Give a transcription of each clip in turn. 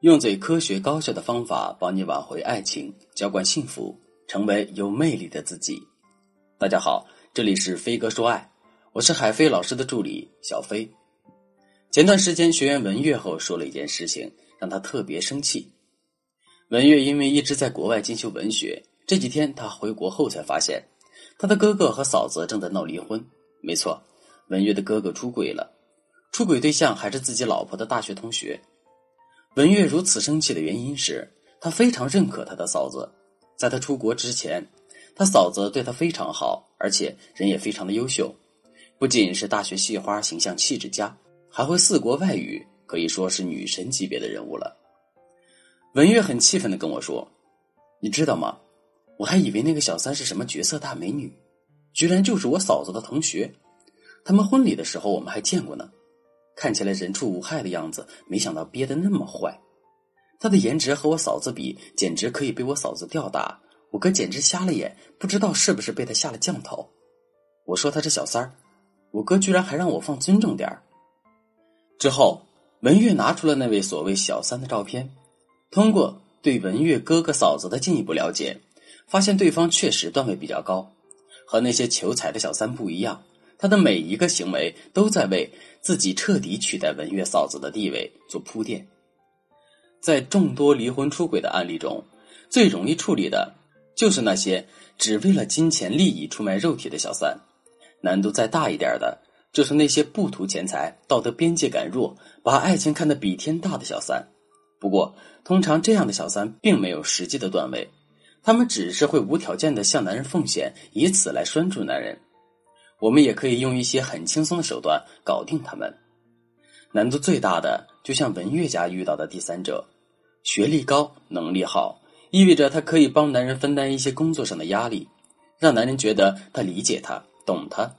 用最科学高效的方法帮你挽回爱情，浇灌幸福，成为有魅力的自己。大家好，这里是飞哥说爱，我是海飞老师的助理小飞。前段时间学员文月后说了一件事情，让他特别生气。文月因为一直在国外进修文学，这几天他回国后才发现，他的哥哥和嫂子正在闹离婚。没错，文月的哥哥出轨了，出轨对象还是自己老婆的大学同学。文月如此生气的原因是，他非常认可他的嫂子。在他出国之前，他嫂子对他非常好，而且人也非常的优秀，不仅是大学系花，形象气质佳，还会四国外语，可以说是女神级别的人物了。文月很气愤的跟我说：“你知道吗？我还以为那个小三是什么绝色大美女，居然就是我嫂子的同学。他们婚礼的时候我们还见过呢。”看起来人畜无害的样子，没想到憋得那么坏。他的颜值和我嫂子比，简直可以被我嫂子吊打。我哥简直瞎了眼，不知道是不是被他下了降头。我说他是小三儿，我哥居然还让我放尊重点儿。之后，文月拿出了那位所谓小三的照片，通过对文月哥哥嫂子的进一步了解，发现对方确实段位比较高，和那些求财的小三不一样。他的每一个行为都在为自己彻底取代文月嫂子的地位做铺垫。在众多离婚出轨的案例中，最容易处理的就是那些只为了金钱利益出卖肉体的小三；难度再大一点的，就是那些不图钱财、道德边界感弱、把爱情看得比天大的小三。不过，通常这样的小三并没有实际的段位，他们只是会无条件的向男人奉献，以此来拴住男人。我们也可以用一些很轻松的手段搞定他们。难度最大的，就像文月家遇到的第三者，学历高、能力好，意味着他可以帮男人分担一些工作上的压力，让男人觉得他理解他、懂他，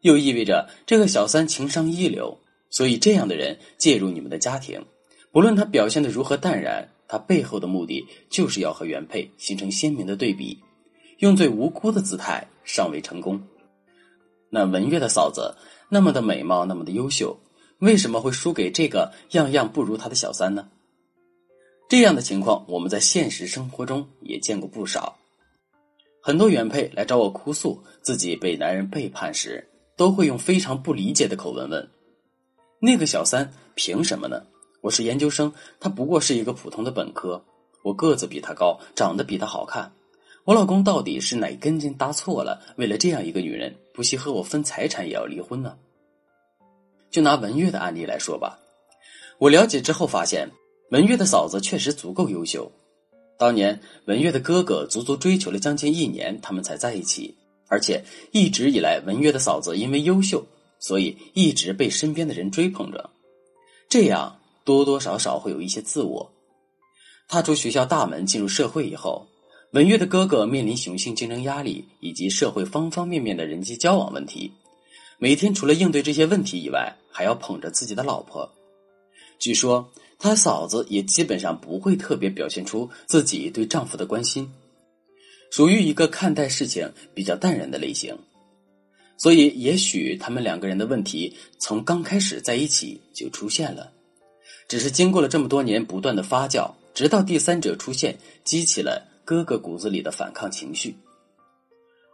又意味着这个小三情商一流。所以，这样的人介入你们的家庭，不论他表现的如何淡然，他背后的目的就是要和原配形成鲜明的对比，用最无辜的姿态尚未成功。那文月的嫂子那么的美貌，那么的优秀，为什么会输给这个样样不如她的小三呢？这样的情况我们在现实生活中也见过不少。很多原配来找我哭诉自己被男人背叛时，都会用非常不理解的口吻问：“那个小三凭什么呢？我是研究生，他不过是一个普通的本科，我个子比他高，长得比他好看。”我老公到底是哪根筋搭错了？为了这样一个女人，不惜和我分财产也要离婚呢？就拿文月的案例来说吧，我了解之后发现，文月的嫂子确实足够优秀。当年文月的哥哥足足追求了将近一年，他们才在一起。而且一直以来，文月的嫂子因为优秀，所以一直被身边的人追捧着，这样多多少少会有一些自我。踏出学校大门，进入社会以后。文月的哥哥面临雄性竞争压力以及社会方方面面的人际交往问题，每天除了应对这些问题以外，还要捧着自己的老婆。据说他嫂子也基本上不会特别表现出自己对丈夫的关心，属于一个看待事情比较淡然的类型。所以，也许他们两个人的问题从刚开始在一起就出现了，只是经过了这么多年不断的发酵，直到第三者出现，激起了。哥哥骨子里的反抗情绪。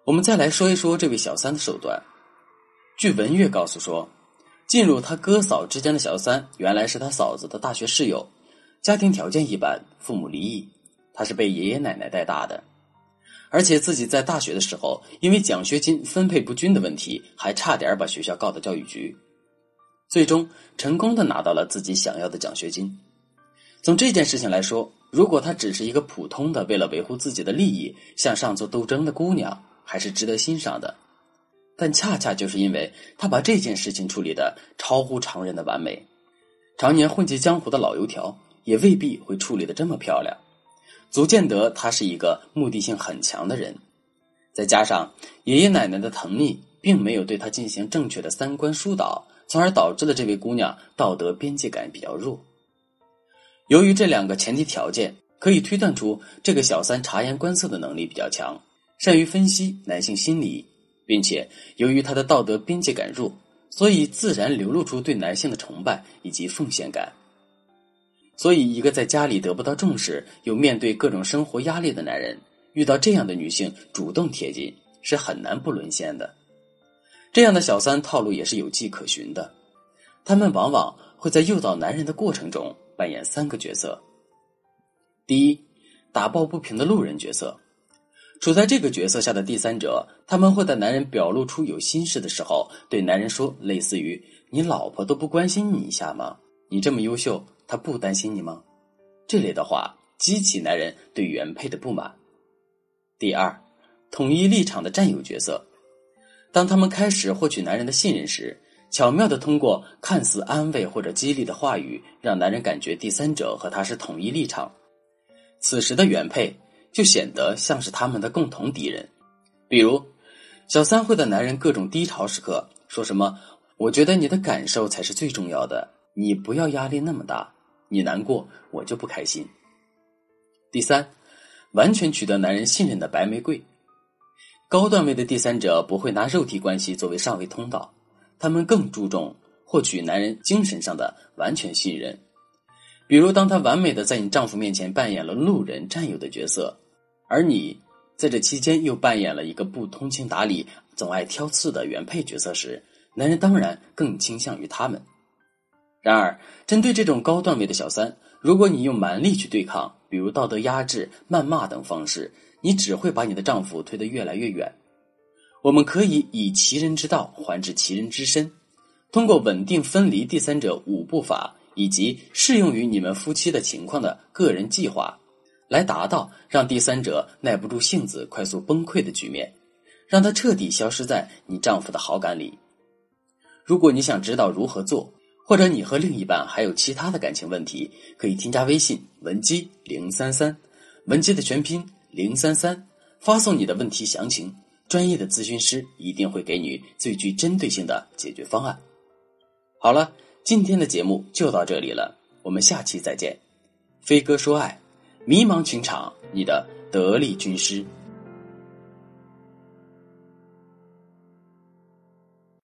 我们再来说一说这位小三的手段。据文月告诉说，进入他哥嫂之间的小三原来是他嫂子的大学室友，家庭条件一般，父母离异，他是被爷爷奶奶带大的，而且自己在大学的时候因为奖学金分配不均的问题，还差点把学校告到教育局，最终成功的拿到了自己想要的奖学金。从这件事情来说。如果她只是一个普通的为了维护自己的利益向上做斗争的姑娘，还是值得欣赏的。但恰恰就是因为她把这件事情处理的超乎常人的完美，常年混迹江湖的老油条也未必会处理的这么漂亮，足见得她是一个目的性很强的人。再加上爷爷奶奶的疼溺，并没有对她进行正确的三观疏导，从而导致了这位姑娘道德边界感比较弱。由于这两个前提条件，可以推断出这个小三察言观色的能力比较强，善于分析男性心理，并且由于他的道德边界感弱，所以自然流露出对男性的崇拜以及奉献感。所以，一个在家里得不到重视，又面对各种生活压力的男人，遇到这样的女性主动贴近，是很难不沦陷的。这样的小三套路也是有迹可循的，他们往往会在诱导男人的过程中扮演三个角色。第一，打抱不平的路人角色。处在这个角色下的第三者，他们会在男人表露出有心事的时候，对男人说类似于“你老婆都不关心你一下吗？你这么优秀，她不担心你吗？”这类的话激起男人对原配的不满。第二，统一立场的战友角色。当他们开始获取男人的信任时，巧妙的通过看似安慰或者激励的话语，让男人感觉第三者和他是统一立场。此时的原配。就显得像是他们的共同敌人，比如，小三会在男人各种低潮时刻说什么：“我觉得你的感受才是最重要的，你不要压力那么大，你难过我就不开心。”第三，完全取得男人信任的白玫瑰，高段位的第三者不会拿肉体关系作为上位通道，他们更注重获取男人精神上的完全信任，比如当他完美的在你丈夫面前扮演了路人、战友的角色。而你在这期间又扮演了一个不通情达理、总爱挑刺的原配角色时，男人当然更倾向于他们。然而，针对这种高段位的小三，如果你用蛮力去对抗，比如道德压制、谩骂等方式，你只会把你的丈夫推得越来越远。我们可以以其人之道还治其人之身，通过稳定分离第三者五步法以及适用于你们夫妻的情况的个人计划。来达到让第三者耐不住性子快速崩溃的局面，让他彻底消失在你丈夫的好感里。如果你想知道如何做，或者你和另一半还有其他的感情问题，可以添加微信文姬零三三，文姬的全拼零三三，发送你的问题详情，专业的咨询师一定会给你最具针对性的解决方案。好了，今天的节目就到这里了，我们下期再见。飞哥说爱。迷茫情场，你的得力军师。